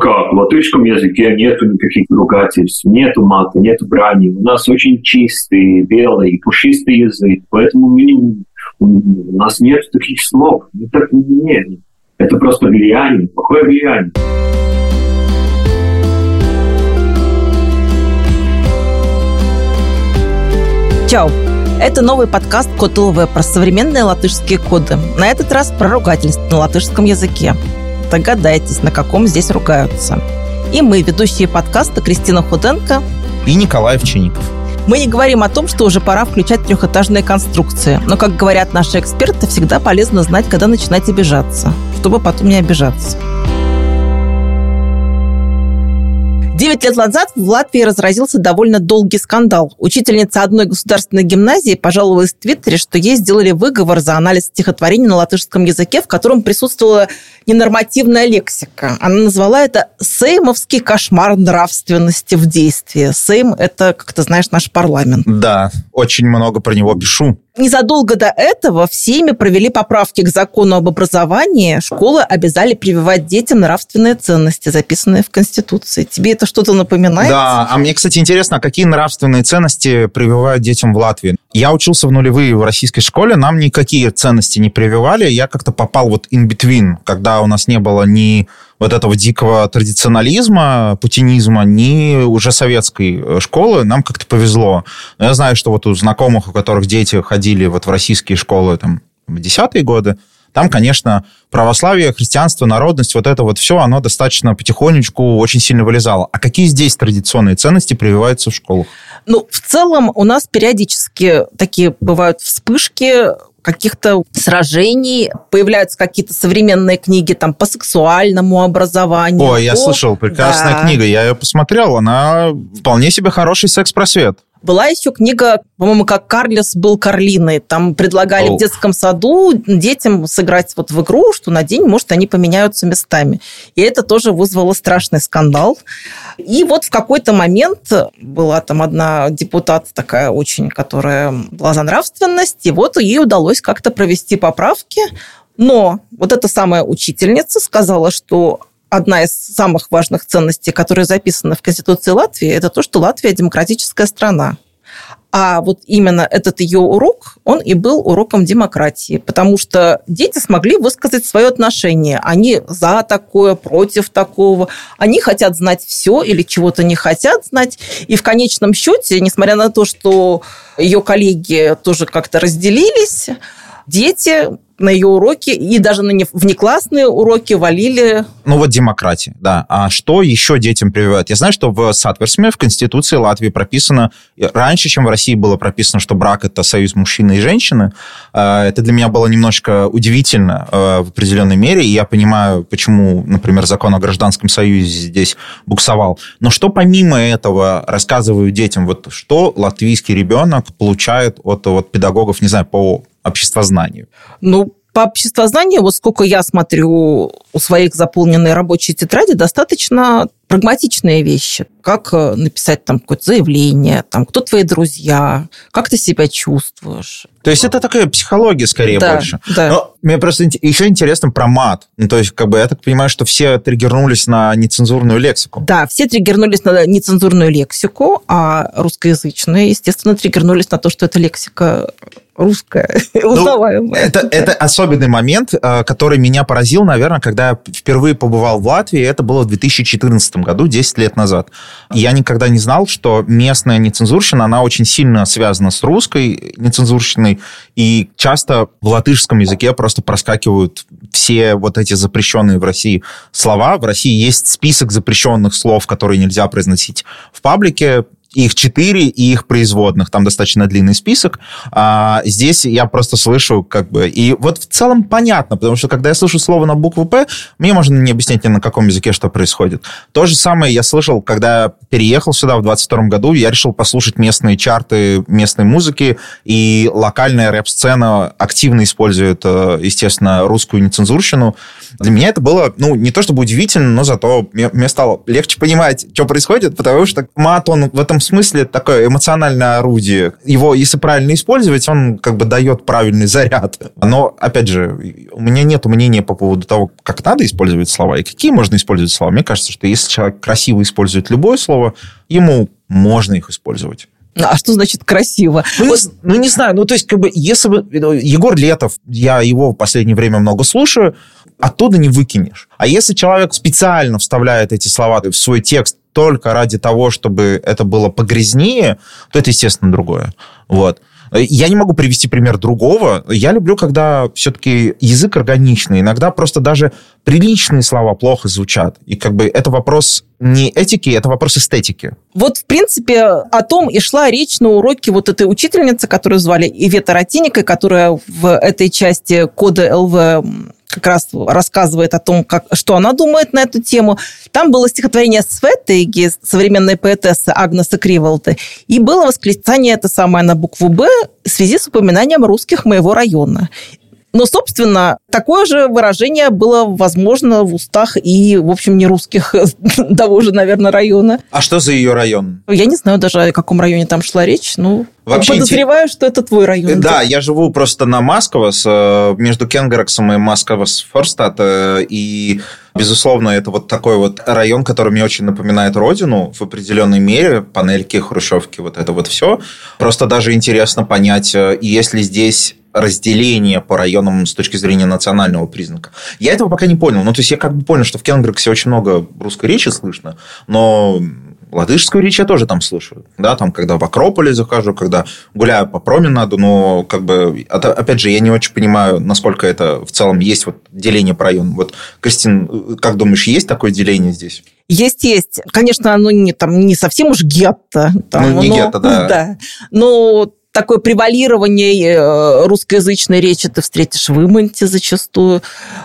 Как, в латышском языке нету никаких ругательств, нету мата, нету брани. У нас очень чистый, белый, пушистый язык, поэтому мы, у нас нет таких слов. Ну, нет. Это просто влияние, плохое влияние. Чао! Это новый подкаст Код ЛВ про современные латышские коды. На этот раз про ругательство на латышском языке. Догадайтесь, на каком здесь ругаются. И мы, ведущие подкаста Кристина Худенко и Николай Овчинников. Мы не говорим о том, что уже пора включать трехэтажные конструкции. Но, как говорят наши эксперты, всегда полезно знать, когда начинать обижаться, чтобы потом не обижаться. Девять лет назад в Латвии разразился довольно долгий скандал. Учительница одной государственной гимназии пожаловалась в Твиттере, что ей сделали выговор за анализ стихотворений на латышском языке, в котором присутствовала ненормативная лексика. Она назвала это «сеймовский кошмар нравственности в действии». Сейм – это, как ты знаешь, наш парламент. Да, очень много про него пишу. Незадолго до этого в Сейме провели поправки к закону об образовании. Школы обязали прививать детям нравственные ценности, записанные в Конституции. Тебе это что-то напоминает? Да, а мне, кстати, интересно, а какие нравственные ценности прививают детям в Латвии? Я учился в нулевые в российской школе, нам никакие ценности не прививали. Я как-то попал вот in between, когда у нас не было ни вот этого дикого традиционализма, путинизма, ни уже советской э, школы, нам как-то повезло. Я знаю, что вот у знакомых, у которых дети ходили вот в российские школы там, в десятые годы, там, конечно, православие, христианство, народность, вот это вот все, оно достаточно потихонечку очень сильно вылезало. А какие здесь традиционные ценности прививаются в школах? Ну, в целом у нас периодически такие бывают вспышки каких-то сражений, появляются какие-то современные книги там по сексуальному образованию. О, я слышал, прекрасная да. книга, я ее посмотрел, она вполне себе хороший секс-просвет. Была еще книга, по-моему, как Карлес был Карлиной. Там предлагали oh. в детском саду детям сыграть вот в игру, что на день, может, они поменяются местами. И это тоже вызвало страшный скандал. И вот в какой-то момент была там одна депутат такая очень, которая была за нравственность, и вот ей удалось как-то провести поправки. Но вот эта самая учительница сказала, что одна из самых важных ценностей, которые записаны в Конституции Латвии, это то, что Латвия демократическая страна. А вот именно этот ее урок, он и был уроком демократии, потому что дети смогли высказать свое отношение. Они за такое, против такого. Они хотят знать все или чего-то не хотят знать. И в конечном счете, несмотря на то, что ее коллеги тоже как-то разделились, дети на ее уроки и даже на внеклассные уроки валили. Ну вот демократия, да. А что еще детям прививают? Я знаю, что в Сатверсме, в Конституции Латвии прописано, раньше, чем в России было прописано, что брак – это союз мужчины и женщины. А, это для меня было немножко удивительно а, в определенной мере, и я понимаю, почему, например, закон о гражданском союзе здесь буксовал. Но что помимо этого рассказывают детям? Вот что латвийский ребенок получает от, от педагогов, не знаю, по обществознанию? Ну, по обществознанию, вот сколько я смотрю у своих заполненной рабочей тетради, достаточно прагматичные вещи. Как э, написать там какое-то заявление, там, кто твои друзья, как ты себя чувствуешь. То есть это такая психология скорее да, больше. Да. Но мне просто еще интересно про мат. Ну, то есть, как бы, я так понимаю, что все триггернулись на нецензурную лексику. Да, все триггернулись на нецензурную лексику, а русскоязычные, естественно, триггернулись на то, что эта лексика русская, ну, узнаваемая. Это, это особенный момент, э, который меня поразил, наверное, когда я впервые побывал в Латвии. Это было в 2014 году, 10 лет назад. Я никогда не знал, что местная нецензурщина, она очень сильно связана с русской нецензурщиной. И часто в латышском языке просто проскакивают все вот эти запрещенные в России слова. В России есть список запрещенных слов, которые нельзя произносить в паблике их четыре и их производных. Там достаточно длинный список. А здесь я просто слышу как бы... И вот в целом понятно, потому что когда я слышу слово на букву «П», мне можно не объяснять ни на каком языке, что происходит. То же самое я слышал, когда переехал сюда в 22 году, я решил послушать местные чарты местной музыки, и локальная рэп-сцена активно использует, э, естественно, русскую нецензурщину. Для меня это было, ну, не то чтобы удивительно, но зато мне, мне стало легче понимать, что происходит, потому что мат, он в этом этом смысле такое эмоциональное орудие. Его, если правильно использовать, он как бы дает правильный заряд. Но, опять же, у меня нет мнения по поводу того, как надо использовать слова и какие можно использовать слова. Мне кажется, что если человек красиво использует любое слово, ему можно их использовать. А что значит красиво? Ну, вот... не, ну, не знаю, ну, то есть, как бы, если бы... Ну, Егор Летов, я его в последнее время много слушаю, оттуда не выкинешь. А если человек специально вставляет эти слова в свой текст только ради того, чтобы это было погрязнее, то это, естественно, другое. Вот. Я не могу привести пример другого. Я люблю, когда все-таки язык органичный. Иногда просто даже приличные слова плохо звучат. И как бы это вопрос не этики, это вопрос эстетики. Вот, в принципе, о том и шла речь на уроке вот этой учительницы, которую звали Ивета Ратиника, которая в этой части кода ЛВ как раз рассказывает о том, как, что она думает на эту тему. Там было стихотворение Светеги, современной поэтессы Агнеса Криволты, и было восклицание это самое на букву «Б» в связи с упоминанием русских моего района. Но, собственно, такое же выражение было возможно в устах и, в общем, не русских того же, наверное, района. А что за ее район? Я не знаю даже, о каком районе там шла речь. Ну, Вообще подозреваю, интерес... что это твой район. Да, я живу просто на Масковос, э, между Кенгерексом и Масковос Форстат, э, и Безусловно, это вот такой вот район, который мне очень напоминает родину в определенной мере, панельки, хрущевки, вот это вот все. Просто даже интересно понять, э, если здесь разделение по районам с точки зрения национального признака. Я этого пока не понял. Ну, то есть, я как бы понял, что в Кенгрексе очень много русской речи слышно, но латышскую речь я тоже там слышу. Да, там, когда в Акрополе захожу, когда гуляю по променаду, но, как бы, опять же, я не очень понимаю, насколько это в целом есть вот деление по району. Вот, Кристин, как думаешь, есть такое деление здесь? Есть, есть. Конечно, оно не, там, не совсем уж гетто. Там, ну, не но, гетто, да. да. Но такое превалирование э, русскоязычной речи ты встретишь в Иманте зачастую.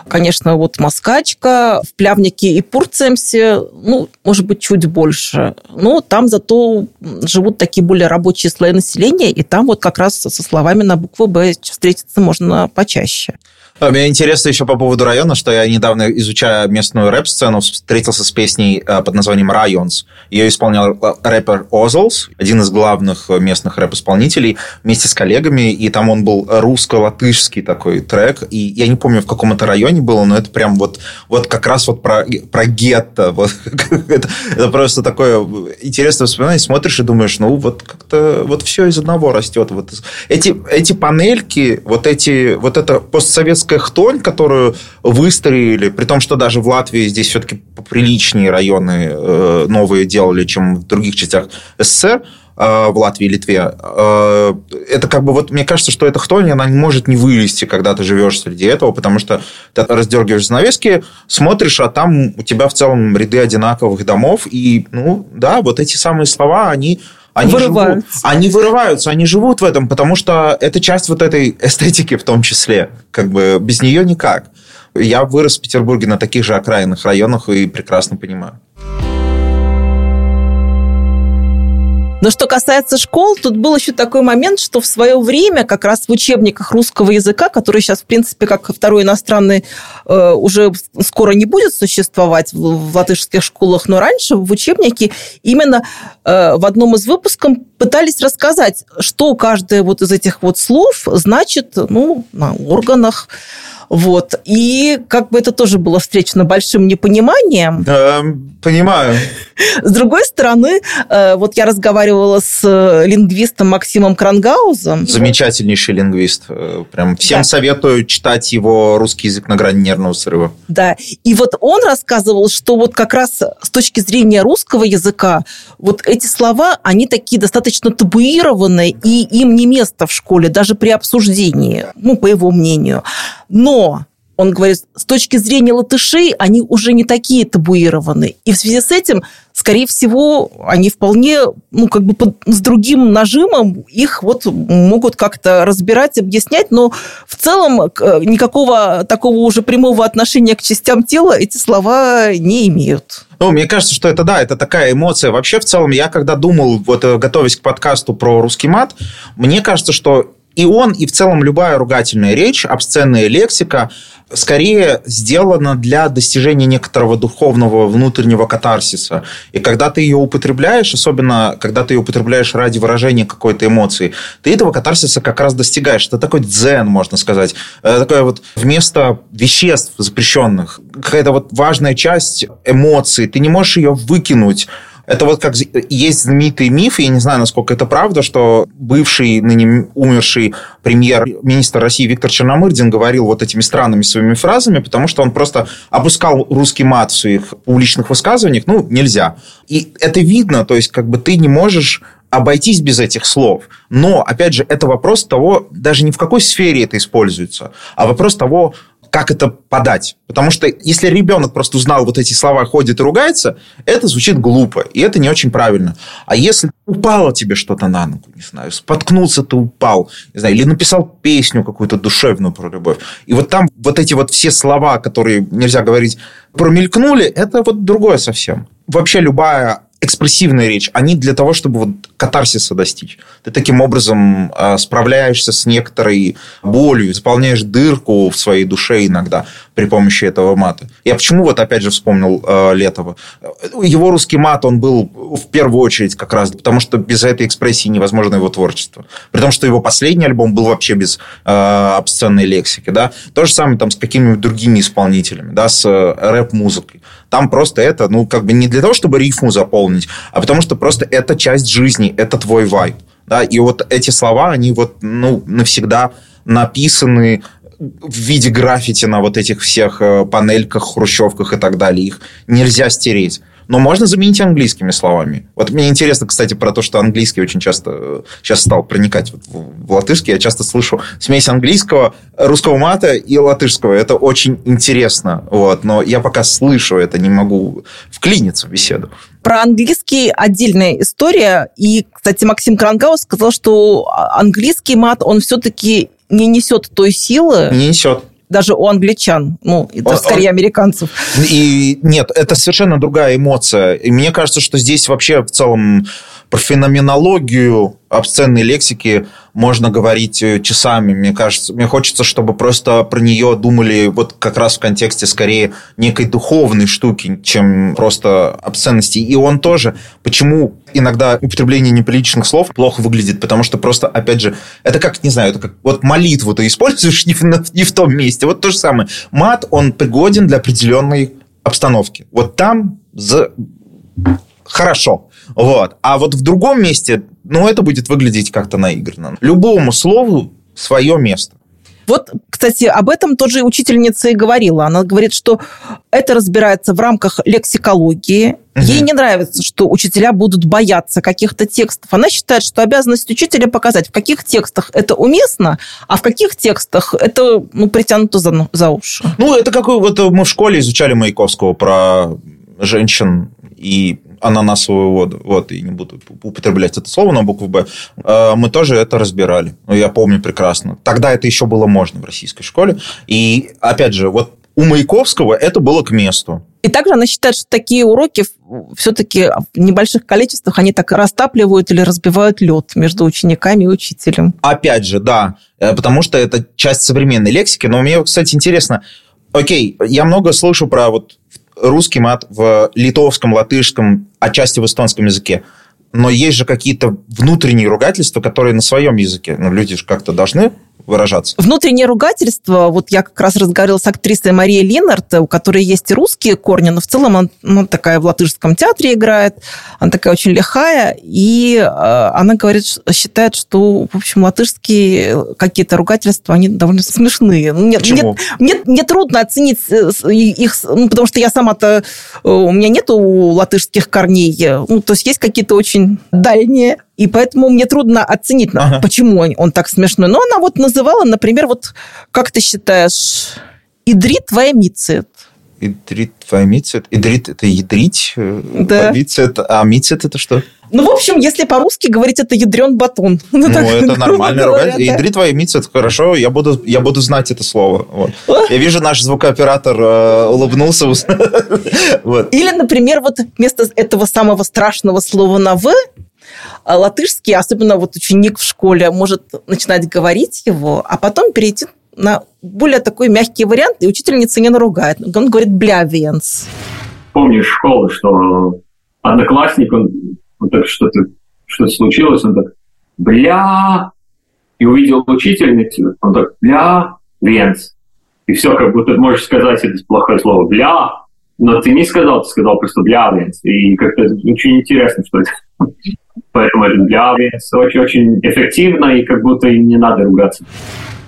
Конечно, вот Москачка, в Плявнике и Пурцемсе, ну, может быть, чуть больше. Но там зато живут такие более рабочие слои населения, и там вот как раз со словами на букву «Б» встретиться можно почаще. А, мне интересно еще по поводу района, что я недавно, изучая местную рэп-сцену, встретился с песней а, под названием «Районс». Ее исполнял а, рэпер Озлс, один из главных местных рэп-исполнителей, вместе с коллегами, и там он был русско-латышский такой трек, и я не помню, в каком это районе было, но это прям вот, вот как раз вот про, про гетто. Вот, это, это просто такое интересное воспоминание. Смотришь и думаешь, ну вот как-то вот все из одного растет. Вот эти, эти панельки, вот эти, вот это постсоветское советская хтонь, которую выстроили, при том, что даже в Латвии здесь все-таки поприличнее районы э, новые делали, чем в других частях СССР, э, в Латвии и Литве. Э, это как бы вот, мне кажется, что эта хтонь, она не может не вылезти, когда ты живешь среди этого, потому что ты раздергиваешь занавески, смотришь, а там у тебя в целом ряды одинаковых домов, и, ну, да, вот эти самые слова, они они вырываются. Живут, они вырываются, они живут в этом, потому что это часть вот этой эстетики в том числе. Как бы без нее никак. Я вырос в Петербурге на таких же окраинных районах и прекрасно понимаю. Но что касается школ, тут был еще такой момент, что в свое время как раз в учебниках русского языка, который сейчас, в принципе, как второй иностранный, э, уже скоро не будет существовать в латышских школах, но раньше в учебнике именно э, в одном из выпусков пытались рассказать, что каждое вот из этих вот слов значит ну, на органах, вот. И как бы это тоже было встречено большим непониманием. Да, понимаю. С другой стороны, э, вот я разговаривала с э, лингвистом Максимом Крангаузом. Замечательнейший лингвист. Э, прям всем да. советую читать его «Русский язык на грани нервного срыва». Да. И вот он рассказывал, что вот как раз с точки зрения русского языка вот эти слова, они такие достаточно табуированные, и им не место в школе, даже при обсуждении, ну, по его мнению. Но он говорит, с точки зрения латышей, они уже не такие табуированы. И в связи с этим, скорее всего, они вполне, ну, как бы под, с другим нажимом их вот могут как-то разбирать, объяснять, но в целом никакого такого уже прямого отношения к частям тела эти слова не имеют. Ну, мне кажется, что это, да, это такая эмоция. Вообще, в целом, я когда думал, вот э, готовясь к подкасту про русский мат, мне кажется, что и он, и в целом любая ругательная речь, обсценная лексика, скорее сделана для достижения некоторого духовного внутреннего катарсиса. И когда ты ее употребляешь, особенно когда ты ее употребляешь ради выражения какой-то эмоции, ты этого катарсиса как раз достигаешь. Это такой дзен, можно сказать. Это такое вот вместо веществ запрещенных, какая-то вот важная часть эмоций, ты не можешь ее выкинуть это вот как есть знаменитый миф, я не знаю, насколько это правда, что бывший, ныне умерший премьер-министр России Виктор Черномырдин говорил вот этими странными своими фразами, потому что он просто опускал русский мат в своих публичных высказываниях. Ну, нельзя. И это видно, то есть как бы ты не можешь обойтись без этих слов. Но, опять же, это вопрос того, даже не в какой сфере это используется, а вопрос того, как это подать. Потому что если ребенок просто узнал вот эти слова, ходит и ругается, это звучит глупо, и это не очень правильно. А если упало тебе что-то на ногу, не знаю, споткнулся ты упал, не знаю, или написал песню какую-то душевную про любовь, и вот там вот эти вот все слова, которые нельзя говорить, промелькнули, это вот другое совсем. Вообще любая экспрессивная речь, они для того, чтобы вот катарсиса достичь. Ты таким образом э, справляешься с некоторой болью, заполняешь дырку в своей душе иногда при помощи этого мата. Я почему вот опять же вспомнил э, Летова? Его русский мат, он был в первую очередь как раз потому, что без этой экспрессии невозможно его творчество. При том, что его последний альбом был вообще без э, обсценной лексики. Да? То же самое там с какими-нибудь другими исполнителями, да, с э, рэп-музыкой. Там просто это, ну, как бы не для того, чтобы рифму заполнить, а потому что просто это часть жизни, это твой вайб. Да? И вот эти слова, они вот, ну, навсегда написаны в виде граффити на вот этих всех э, панельках, хрущевках и так далее. Их нельзя стереть но можно заменить английскими словами. Вот мне интересно, кстати, про то, что английский очень часто сейчас стал проникать вот в латышский. Я часто слышу смесь английского, русского мата и латышского. Это очень интересно. Вот. Но я пока слышу это, не могу вклиниться в беседу. Про английский отдельная история. И, кстати, Максим Крангаус сказал, что английский мат, он все-таки не несет той силы. Не несет даже у англичан, ну, это скорее американцев. И нет, это совершенно другая эмоция. И мне кажется, что здесь вообще в целом про феноменологию обсценной лексики можно говорить э, часами. Мне кажется, мне хочется, чтобы просто про нее думали вот как раз в контексте скорее некой духовной штуки, чем просто обсценности. И он тоже, почему иногда употребление неприличных слов плохо выглядит, потому что просто, опять же, это как, не знаю, это как вот молитву ты используешь не в, не в том месте. Вот то же самое. Мат, он пригоден для определенной обстановки. Вот там за... хорошо. Вот. А вот в другом месте, ну, это будет выглядеть как-то наигранно. Любому слову свое место. Вот, кстати, об этом тоже учительница и говорила. Она говорит, что это разбирается в рамках лексикологии. Угу. Ей не нравится, что учителя будут бояться каких-то текстов. Она считает, что обязанность учителя показать, в каких текстах это уместно, а в каких текстах это ну, притянуто за, за уши. Ну, это как вот мы в школе изучали Маяковского про женщин и ананасовую воду, вот, и не буду употреблять это слово на букву «Б», э, мы тоже это разбирали. Ну, я помню прекрасно. Тогда это еще было можно в российской школе. И, опять же, вот у Маяковского это было к месту. И также она считает, что такие уроки все-таки в небольших количествах они так растапливают или разбивают лед между учениками и учителем. Опять же, да, э, потому что это часть современной лексики. Но мне, кстати, интересно, окей, я много слышу про вот русский мат в литовском, латышском, отчасти в эстонском языке. Но есть же какие-то внутренние ругательства, которые на своем языке. Ну, люди же как-то должны выражаться. Внутреннее ругательство, вот я как раз разговаривала с актрисой Марией Ленард, у которой есть и русские корни, но в целом она ну, такая в латышском театре играет, она такая очень лихая, и э, она говорит, считает, что, в общем, латышские какие-то ругательства, они довольно смешные. Мне, Почему? Мне, мне, мне трудно оценить э, их, ну, потому что я сама-то, э, у меня нету латышских корней, ну, то есть есть какие-то очень дальние и поэтому мне трудно оценить, ага. почему он, он так смешной. Но она вот называла, например, вот как ты считаешь, идрит ваймицит. Идрит ваймицит? Идрит – это ядрить, э, да. ваймицит, а мицит – это что? Ну, в общем, если по-русски говорить, это ядрен батон. Ну, ну так, это нормально. Говоря, да. Ядрит ваймицит, хорошо, я буду, я буду знать это слово. Вот. Я вижу, наш звукооператор э, улыбнулся. вот. Или, например, вот вместо этого самого страшного слова на «в» латышский, особенно вот ученик в школе, может начинать говорить его, а потом перейти на более такой мягкий вариант, и учительница не наругает. Он говорит «бля, Венс». Помнишь школы, что одноклассник, он, он так что-то что случилось, он так «бля», и увидел учительницу, он так «бля, Венс». И все, как будто можешь сказать это плохое слово «бля», но ты не сказал, ты сказал просто «бля, Венс». И как-то очень интересно, что это. Поэтому это «бля, Венс» очень-очень эффективно, и как будто и не надо ругаться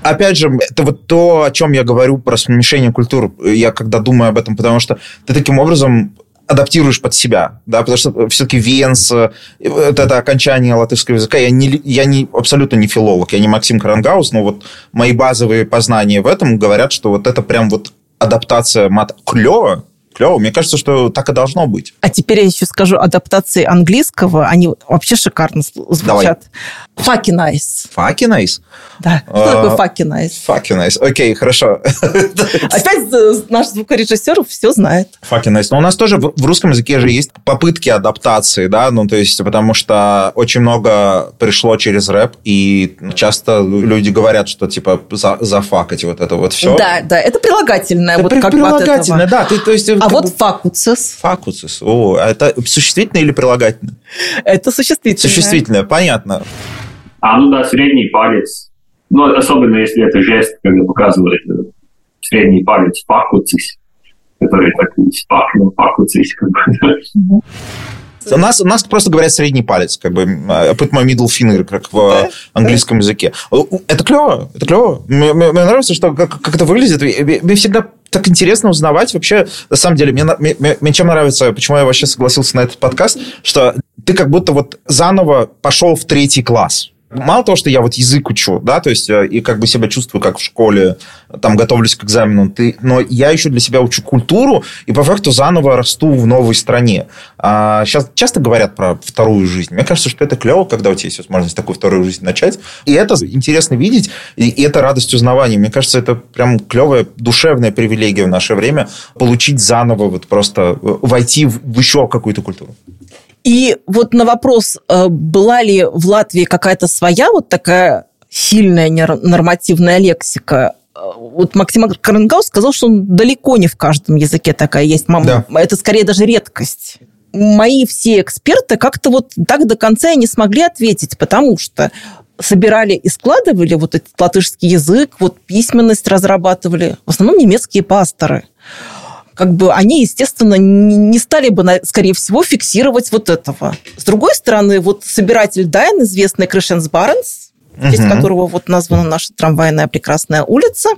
опять же, это вот то, о чем я говорю про смешение культур. Я когда думаю об этом, потому что ты таким образом адаптируешь под себя, да, потому что все-таки Венс, э, это, это окончание латышского языка, я, не, я не, абсолютно не филолог, я не Максим Карангаус, но вот мои базовые познания в этом говорят, что вот это прям вот адаптация мат клево, клево. Мне кажется, что так и должно быть. А теперь я еще скажу адаптации английского. Они вообще шикарно звучат. Давай. Fucking nice. Fucking nice? Да. Что а, такое fucking nice? Fucking nice. Окей, хорошо. Опять наш звукорежиссер все знает. Fucking nice. Но у нас тоже в русском языке же есть попытки адаптации, да, ну, то есть, потому что очень много пришло через рэп, и часто люди говорят, что, типа, за, зафакать вот это вот все. Да, да, это прилагательное. Это вот как прилагательное, да. Ты, то есть, а вот факуцис. Факуцис. О, а это существительное или прилагательное? Это существительное. Существительное, понятно. А, ну да, средний палец. Ну, особенно если это жест, когда показывает э, средний палец факуцис, который так спакнул факуцис. Как бы. У нас, у нас просто говорят средний палец, как бы put my middle finger, как в да? английском языке. Это клево, это клево. Мне, мне нравится, что как, как это выглядит. Мне всегда так интересно узнавать. Вообще, на самом деле, мне, мне, мне чем нравится, почему я вообще согласился на этот подкаст, что ты как будто вот заново пошел в третий класс мало того, что я вот язык учу, да, то есть э, и как бы себя чувствую как в школе, там готовлюсь к экзамену, ты, но я еще для себя учу культуру и по факту заново расту в новой стране. А сейчас часто говорят про вторую жизнь. Мне кажется, что это клево, когда у тебя есть возможность такую вторую жизнь начать. И это интересно видеть, и, и это радость узнавания. Мне кажется, это прям клевая душевная привилегия в наше время получить заново, вот просто э, войти в, в еще какую-то культуру. И вот на вопрос, э, была ли в Латвии какая-то своя вот такая сильная нормативная лексика, э, вот Максим Каренгаус сказал, что он далеко не в каждом языке такая есть. Мама, да. Это скорее даже редкость. Мои все эксперты как-то вот так до конца и не смогли ответить, потому что собирали и складывали вот этот латышский язык, вот письменность разрабатывали, в основном немецкие пасторы как бы они, естественно, не стали бы, скорее всего, фиксировать вот этого. С другой стороны, вот собиратель Дайн, известный Крышенс Барнс, в честь которого вот названа наша трамвайная прекрасная улица,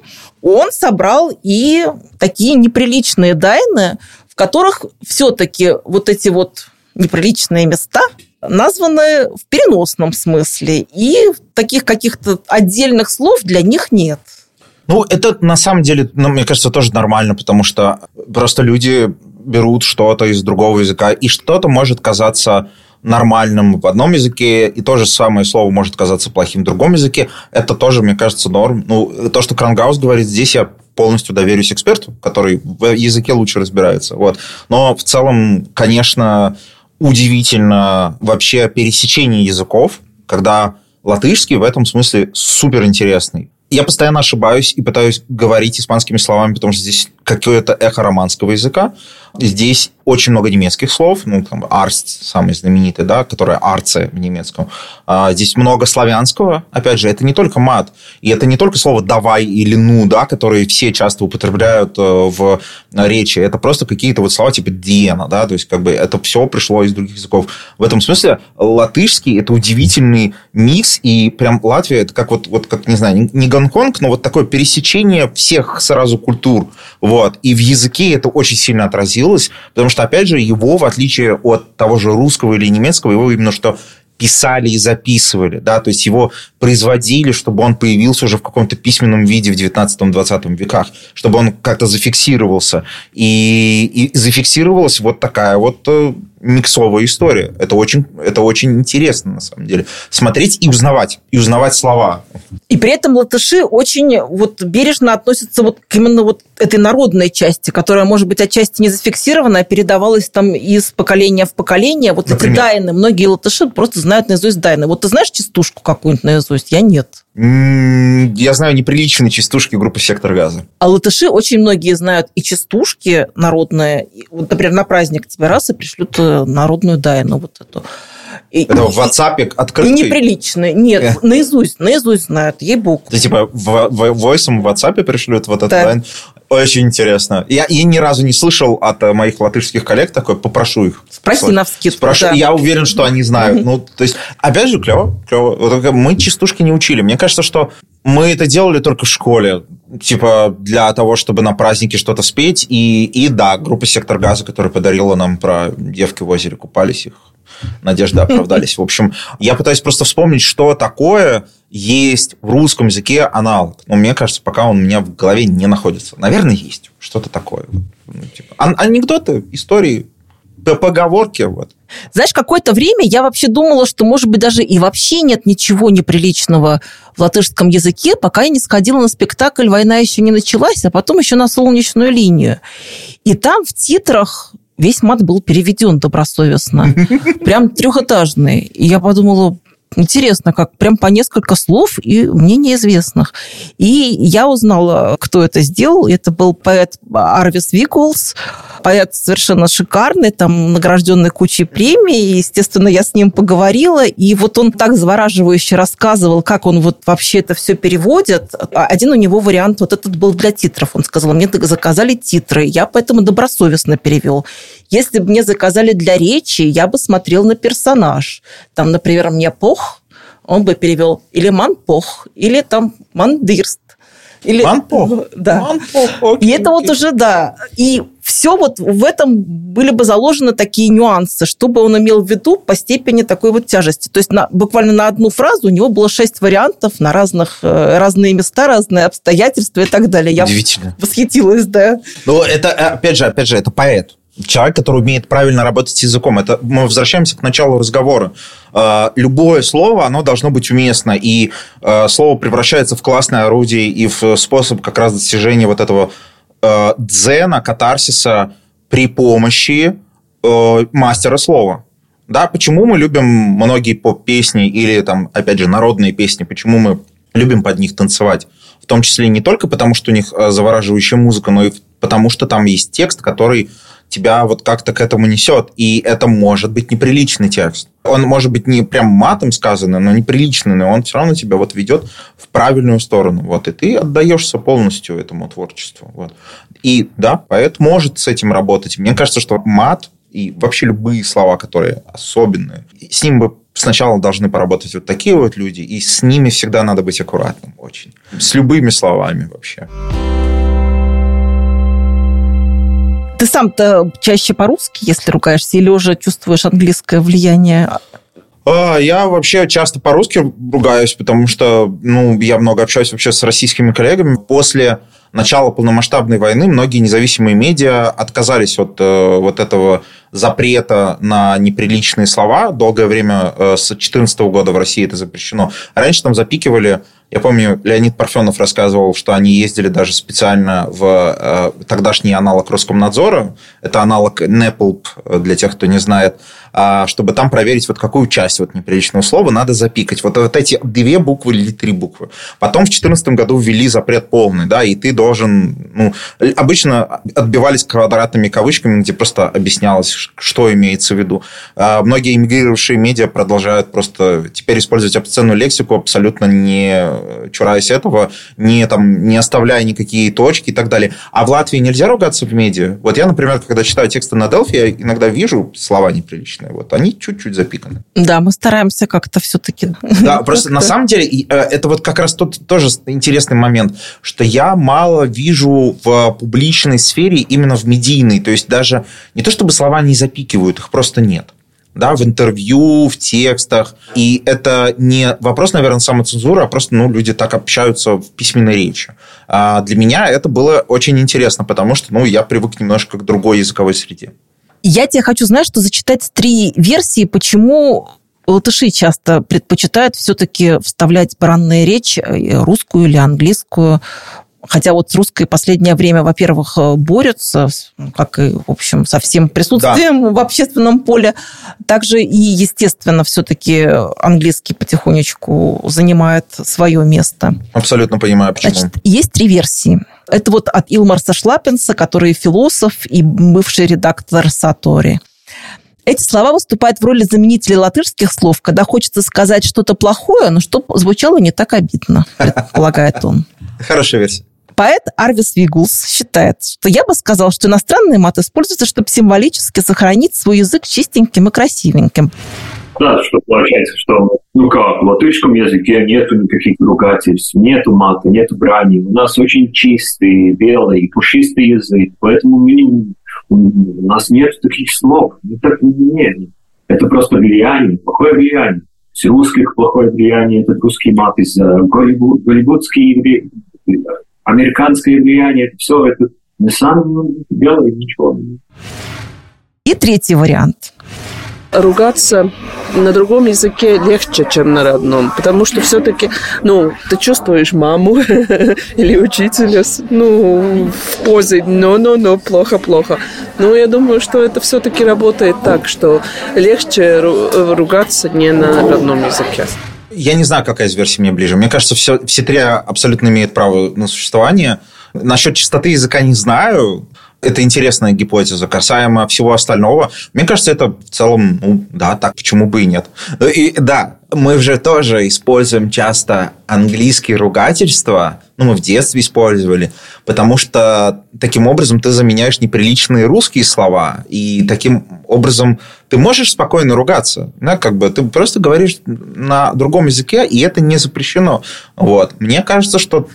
он собрал и такие неприличные дайны, в которых все-таки вот эти вот неприличные места названы в переносном смысле, и таких каких-то отдельных слов для них нет. Ну, это на самом деле, ну, мне кажется, тоже нормально, потому что просто люди берут что-то из другого языка, и что-то может казаться нормальным в одном языке, и то же самое слово может казаться плохим в другом языке. Это тоже, мне кажется, норм. Ну, то, что Крангаус говорит, здесь я полностью доверюсь эксперту, который в языке лучше разбирается. Вот. Но в целом, конечно, удивительно вообще пересечение языков, когда латышский в этом смысле супер интересный. Я постоянно ошибаюсь и пытаюсь говорить испанскими словами, потому что здесь какое-то эхо романского языка. Здесь очень много немецких слов, ну, там, арст самый знаменитый, да, которая арце в немецком. А, здесь много славянского. Опять же, это не только мат, и это не только слово «давай» или «ну», да, которые все часто употребляют э, в речи. Это просто какие-то вот слова типа «диена», да, то есть как бы это все пришло из других языков. В этом смысле латышский – это удивительный микс, и прям Латвия – это как вот, вот как, не знаю, не Гонконг, но вот такое пересечение всех сразу культур. Вот. И в языке это очень сильно отразилось, потому что, опять же, его, в отличие от того же русского или немецкого, его именно что писали и записывали, да, то есть его производили, чтобы он появился уже в каком-то письменном виде в 19-20 веках, чтобы он как-то зафиксировался. И, и зафиксировалась вот такая вот э, миксовая история. Это очень, это очень интересно, на самом деле. Смотреть и узнавать, и узнавать слова. И при этом латыши очень вот бережно относятся вот к именно вот этой народной части, которая, может быть, отчасти не зафиксирована, а передавалась там из поколения в поколение. Вот Например? эти дайны, многие латыши просто знают наизусть дайны. Вот ты знаешь частушку какую-нибудь наизусть? Я нет. Я знаю неприличные частушки группы «Сектор газа». А латыши очень многие знают и частушки народные. Вот, например, на праздник тебе раз и пришлют э, народную дайну вот эту. Это в WhatsApp открытый? Неприличные. Нет. Э. наизусть, наизусть знают, ей-богу. Ты типа в, в, войсом в WhatsApp пришлют вот этот да. лайн? Очень интересно. Я, я ни разу не слышал от э, моих латышских коллег такой, попрошу их. Спроси на вскидку. Спрошу, да. Я уверен, что они знают. Ну, то есть, опять же, клево, клево. Мы частушки не учили. Мне кажется, что мы это делали только в школе, типа для того, чтобы на празднике что-то спеть. И, и да, группа «Сектор газа», которая подарила нам про девки в озере купались, их надежды оправдались. В общем, я пытаюсь просто вспомнить, что такое есть в русском языке аналог. Но мне кажется, пока он у меня в голове не находится. Наверное, есть что-то такое. Ну, типа, анекдоты, истории, поговорки. Вот. Знаешь, какое-то время я вообще думала, что, может быть, даже и вообще нет ничего неприличного в латышском языке, пока я не сходила на спектакль «Война еще не началась», а потом еще на «Солнечную линию». И там в титрах весь мат был переведен добросовестно. Прям трехэтажный. И я подумала, Интересно, как прям по несколько слов и мне неизвестных. И я узнала, кто это сделал. Это был поэт Арвис Викулс, поэт совершенно шикарный, там награжденный кучей премий. И, естественно, я с ним поговорила, и вот он так завораживающе рассказывал, как он вот вообще это все переводит. Один у него вариант вот этот был для титров. Он сказал, мне заказали титры, я поэтому добросовестно перевел. Если бы мне заказали для речи, я бы смотрел на персонаж. Там, например, мне пох, он бы перевел или манпох, или там мандырст. Или, Манпох? Да. Манпох, окей, и это окей. вот уже, да. И все вот в этом были бы заложены такие нюансы, чтобы он имел в виду по степени такой вот тяжести. То есть на, буквально на одну фразу у него было шесть вариантов на разных, э, разные места, разные обстоятельства и так далее. Я Удивительно. восхитилась, да. Ну, это, опять же, опять же, это поэт человек, который умеет правильно работать с языком. Это мы возвращаемся к началу разговора. Э, любое слово, оно должно быть уместно, и э, слово превращается в классное орудие и в способ как раз достижения вот этого э, дзена, катарсиса при помощи мастера слова. Да, почему мы любим многие поп-песни или, там, опять же, народные песни, почему мы любим под них танцевать? В том числе не только потому, что у них завораживающая музыка, но и потому, что там есть текст, который тебя вот как-то к этому несет. И это может быть неприличный текст. Он может быть не прям матом сказанный, но неприличный, но он все равно тебя вот ведет в правильную сторону. Вот, и ты отдаешься полностью этому творчеству. Вот. И да, поэт может с этим работать. Мне кажется, что мат и вообще любые слова, которые особенные, с ним бы сначала должны поработать вот такие вот люди, и с ними всегда надо быть аккуратным очень. С любыми словами вообще. Ты сам-то чаще по-русски, если ругаешься, или уже чувствуешь английское влияние? А, я вообще часто по-русски ругаюсь, потому что ну, я много общаюсь вообще с российскими коллегами. После начала полномасштабной войны многие независимые медиа отказались от э, вот этого запрета на неприличные слова. Долгое время э, с 2014 года в России это запрещено. Раньше там запикивали я помню, Леонид Парфенов рассказывал, что они ездили даже специально в э, тогдашний аналог Роскомнадзора. Это аналог НЭПЛП, для тех, кто не знает. А, чтобы там проверить, вот какую часть вот неприличного слова надо запикать. Вот, вот эти две буквы или три буквы. Потом в 2014 году ввели запрет полный, да, и ты должен... Ну, обычно отбивались квадратными кавычками, где просто объяснялось, что имеется в виду. А многие эмигрировавшие медиа продолжают просто теперь использовать обсценную лексику, абсолютно не чураясь этого, не, там, не оставляя никакие точки и так далее. А в Латвии нельзя ругаться в медиа. Вот я, например, когда читаю тексты на Delphi, я иногда вижу слова неприличные. Вот они чуть-чуть запиканы. Да, мы стараемся как-то все-таки. Да, просто на самом деле э, это вот как раз тот тоже интересный момент, что я мало вижу в публичной сфере именно в медийной. То есть даже не то, чтобы слова не запикивают, их просто нет да, в интервью, в текстах. И это не вопрос, наверное, самоцензуры, а просто ну, люди так общаются в письменной речи. А для меня это было очень интересно, потому что ну, я привык немножко к другой языковой среде. Я тебе хочу, знаешь, что зачитать три версии, почему латыши часто предпочитают все-таки вставлять бранные речь, э, русскую или английскую, хотя вот с русской последнее время, во-первых, э, борются, как и, в общем, со всем присутствием да. в общественном поле. Также и, естественно, все-таки английский потихонечку занимает свое место. Абсолютно понимаю, почему. Значит, есть три версии. Это вот от Илмарса Шлапенса, который философ и бывший редактор Сатори. Эти слова выступают в роли заменителя латышских слов, когда хочется сказать что-то плохое, но чтобы звучало не так обидно, предполагает он. Хорошая версия. Поэт Арвис Вигулс считает, что я бы сказал, что иностранный мат используется, чтобы символически сохранить свой язык чистеньким и красивеньким. Да, что получается, что, ну как, в латышском языке нету никаких ругательств, нету мата, нету брани. У нас очень чистый, белый, пушистый язык, поэтому мы, у нас нет таких слов. Ну, так нет. Это просто влияние, плохое влияние. С русских плохое влияние, это русский мат, из голливуд, голливудский американское влияние, это все это на самом деле ничего. И третий вариант – ругаться на другом языке легче, чем на родном, потому что все-таки, ну, ты чувствуешь маму или учителя, ну, в позе, но-но-но, плохо-плохо. Но я думаю, что это все-таки работает так, что легче ругаться не на родном языке. Я не знаю, какая из версий мне ближе. Мне кажется, все, все три абсолютно имеют право на существование. Насчет чистоты языка не знаю это интересная гипотеза. Касаемо всего остального, мне кажется, это в целом, ну, да, так, почему бы и нет. И да, мы же тоже используем часто английские ругательства, ну, мы в детстве использовали, потому что таким образом ты заменяешь неприличные русские слова, и таким образом ты можешь спокойно ругаться, да, как бы ты просто говоришь на другом языке, и это не запрещено. Вот. Мне кажется, что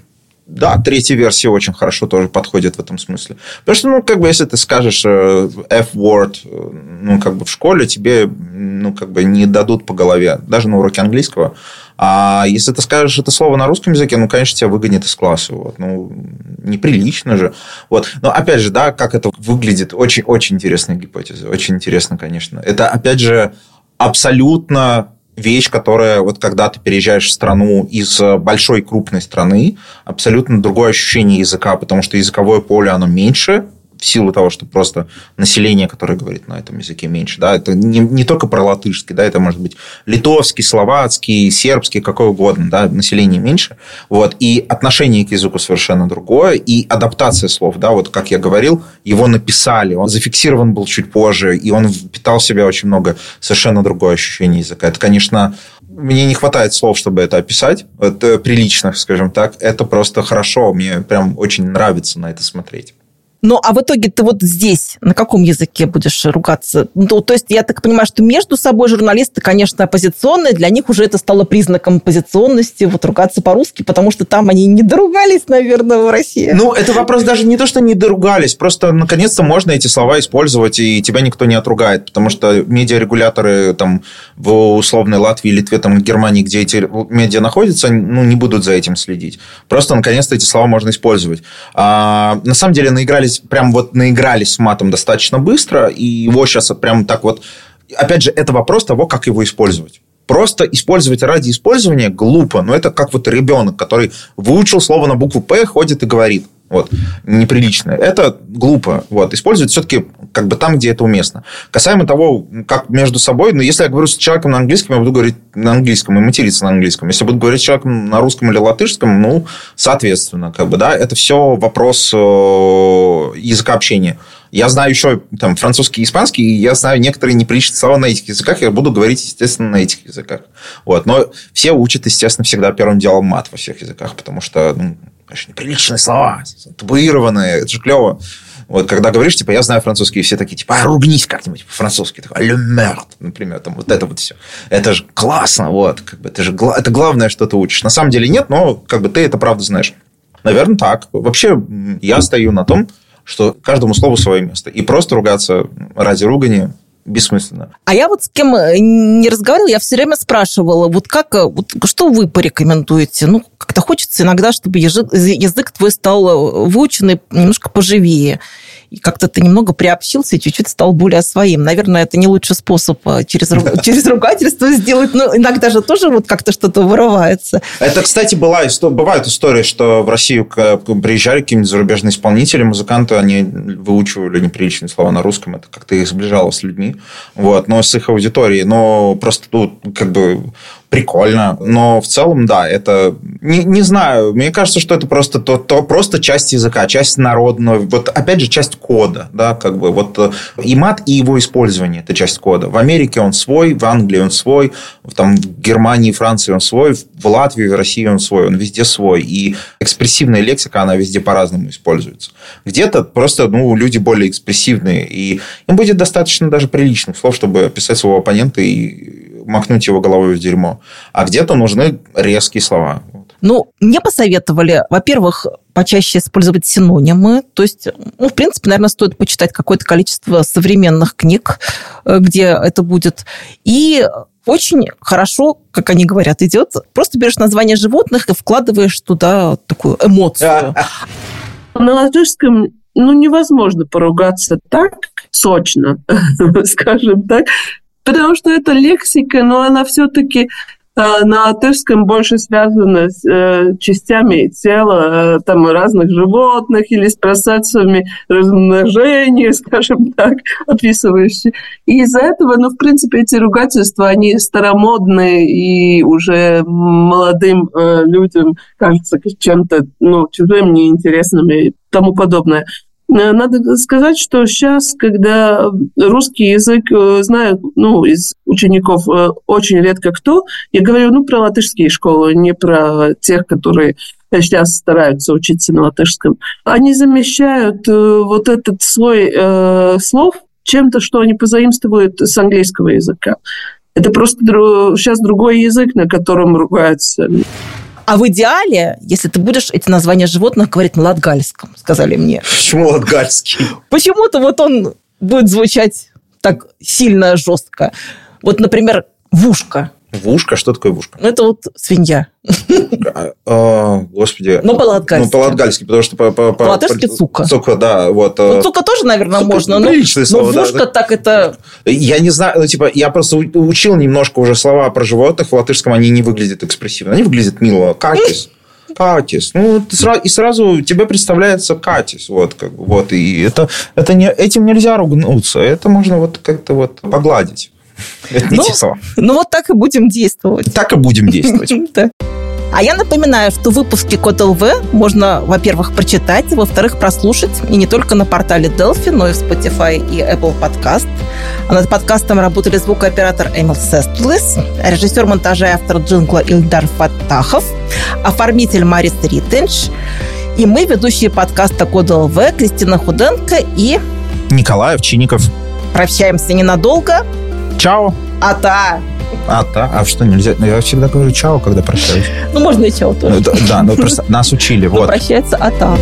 да, третья версия очень хорошо тоже подходит в этом смысле. Потому что, ну, как бы, если ты скажешь э, F-word, э, ну, как бы в школе тебе, ну, как бы не дадут по голове, даже на уроке английского. А если ты скажешь это слово на русском языке, ну, конечно, тебя выгонят из класса. Вот. Ну, неприлично же. Вот. Но, опять же, да, как это выглядит, очень-очень интересная гипотеза. Очень интересно, конечно. Это, опять же, абсолютно вещь, которая вот когда ты переезжаешь в страну из большой крупной страны, абсолютно другое ощущение языка, потому что языковое поле, оно меньше, в силу того, что просто население, которое говорит на этом языке, меньше. Да? Это не, не только про латышский, да, это может быть литовский, словацкий, сербский, какой угодно, да, население меньше. Вот, и отношение к языку совершенно другое, и адаптация слов, да, вот как я говорил, его написали, он зафиксирован был чуть позже, и он впитал в себя очень много совершенно другое ощущение языка. Это, конечно, мне не хватает слов, чтобы это описать, это приличных, скажем так. Это просто хорошо, мне прям очень нравится на это смотреть. Ну, а в итоге ты вот здесь на каком языке будешь ругаться? Ну, то есть я так понимаю, что между собой журналисты, конечно, оппозиционные, для них уже это стало признаком оппозиционности, вот ругаться по-русски, потому что там они не доругались, наверное, в России. Ну, это вопрос даже не то, что не доругались, просто наконец-то можно эти слова использовать, и тебя никто не отругает, потому что медиарегуляторы там в условной Латвии, Литве, там, Германии, где эти медиа находятся, ну, не будут за этим следить. Просто наконец-то эти слова можно использовать. А, на самом деле наигрались наигрались, прям вот наигрались с матом достаточно быстро, и его сейчас прям так вот... Опять же, это вопрос того, как его использовать. Просто использовать ради использования глупо. Но это как вот ребенок, который выучил слово на букву «П», ходит и говорит. Вот, неприличное. Это глупо. Вот, использовать все-таки как бы там, где это уместно. Касаемо того, как между собой, ну, если я говорю с человеком на английском, я буду говорить на английском и материться на английском. Если буду говорить с человеком на русском или латышском, ну, соответственно, как бы, да, это все вопрос э, языка общения. Я знаю еще там, французский и испанский, и я знаю некоторые неприличные слова на этих языках, я буду говорить, естественно, на этих языках. Вот. Но все учат, естественно, всегда первым делом мат во всех языках, потому что ну, конечно, неприличные слова, табуированные, это же клево. Вот когда говоришь, типа, я знаю французский, все такие, типа, а ругнись как-нибудь по-французски. Такой, merde, например, там вот это вот все. Это же классно, вот, как бы, это же это главное, что ты учишь. На самом деле нет, но как бы ты это правда знаешь. Наверное, так. Вообще, я стою на том, что каждому слову свое место. И просто ругаться ради ругани бессмысленно. А я вот с кем э, не разговаривала, я все время спрашивала, вот как, э, вот что вы порекомендуете? Ну, как-то хочется иногда, чтобы язык, твой стал э, выученный немножко поживее. И как-то ты немного приобщился и чуть-чуть стал более своим. Наверное, это не лучший способ э, через, через ругательство сделать, но иногда же тоже вот как-то что-то вырывается. Это, кстати, была, бывают истории, что в Россию приезжали какие-нибудь зарубежные исполнители, музыканты, они выучивали неприличные слова на русском, это как-то их сближало с людьми, вот, но с их аудиторией, но просто тут как бы прикольно. Но в целом, да, это... Не, не знаю, мне кажется, что это просто, то, то, просто часть языка, часть народного. Вот, опять же, часть кода, да, как бы. Вот э, и мат, и его использование – это часть кода. В Америке он свой, в Англии он свой, там, в Германии, Франции он свой, в Латвии, в России он свой, он везде свой. И экспрессивная лексика, она везде по-разному используется. Где-то просто, ну, люди более экспрессивные, и им будет достаточно даже приличных слов, чтобы описать своего оппонента и макнуть его головой в дерьмо. А где-то нужны резкие слова. Ну, мне посоветовали, во-первых, почаще использовать синонимы. То есть, ну, в принципе, наверное, стоит почитать какое-то количество современных книг, э, где это будет. И очень хорошо, как они говорят, идет. Просто берешь название животных и вкладываешь туда такую эмоцию. На латышском ну, невозможно поругаться так сочно, скажем так, потому что это лексика, но она все-таки э, на латышском больше связана с э, частями тела э, там, разных животных или с процессами размножения, скажем так, описывающие. И из-за этого, ну, в принципе, эти ругательства, они старомодные и уже молодым э, людям кажутся чем-то ну, чужим, неинтересным и тому подобное. Э, надо сказать, что сейчас, когда русский язык э, знают ну, из учеников э, очень редко кто, я говорю ну, про латышские школы, не про тех, которые сейчас стараются учиться на латышском, они замещают вот этот слой э, слов чем-то, что они позаимствуют с английского языка. Это просто сейчас другой язык, на котором ругаются. А в идеале, если ты будешь эти названия животных говорить на латгальском, сказали мне. Почему латгальский? Почему-то вот он будет звучать так сильно жестко. Вот, например, вушка. Вушка? Что такое вушка? Ну, это вот свинья. А, а, господи. Ну, по-латгальски. Ну, по-латгальски, потому что... По, по, по-латышски сука. Сука, да. Вот. Ну, э, сука тоже, наверное, можно. Но, но вушка так это... Я не знаю, ну, типа, я просто учил немножко уже слова про животных. В латышском они не выглядят экспрессивно. Они выглядят мило. Катис. Катис. Ну, и сразу тебе представляется Катис. Вот, как бы, вот. И это, это не, этим нельзя ругнуться. Это можно вот как-то вот погладить. Это не ну, слова. Ну, вот так и будем действовать. Так и будем действовать. А я напоминаю, что выпуски Код ЛВ можно, во-первых, прочитать, во-вторых, прослушать. И не только на портале Delphi, но и в Spotify и Apple Podcast. А над подкастом работали звукооператор Эмил Сестлис, режиссер монтажа и автор джингла Ильдар Фаттахов, оформитель Марис Ритенш, и мы, ведущие подкаста Код ЛВ, Кристина Худенко и... Николай Овчинников. Прощаемся ненадолго. Чао. Ата. А, да? А что, нельзя? Я всегда говорю чао, когда прощаюсь. Ну, можно и чао тоже. Да, ну просто нас учили. Вот. Прощается ата.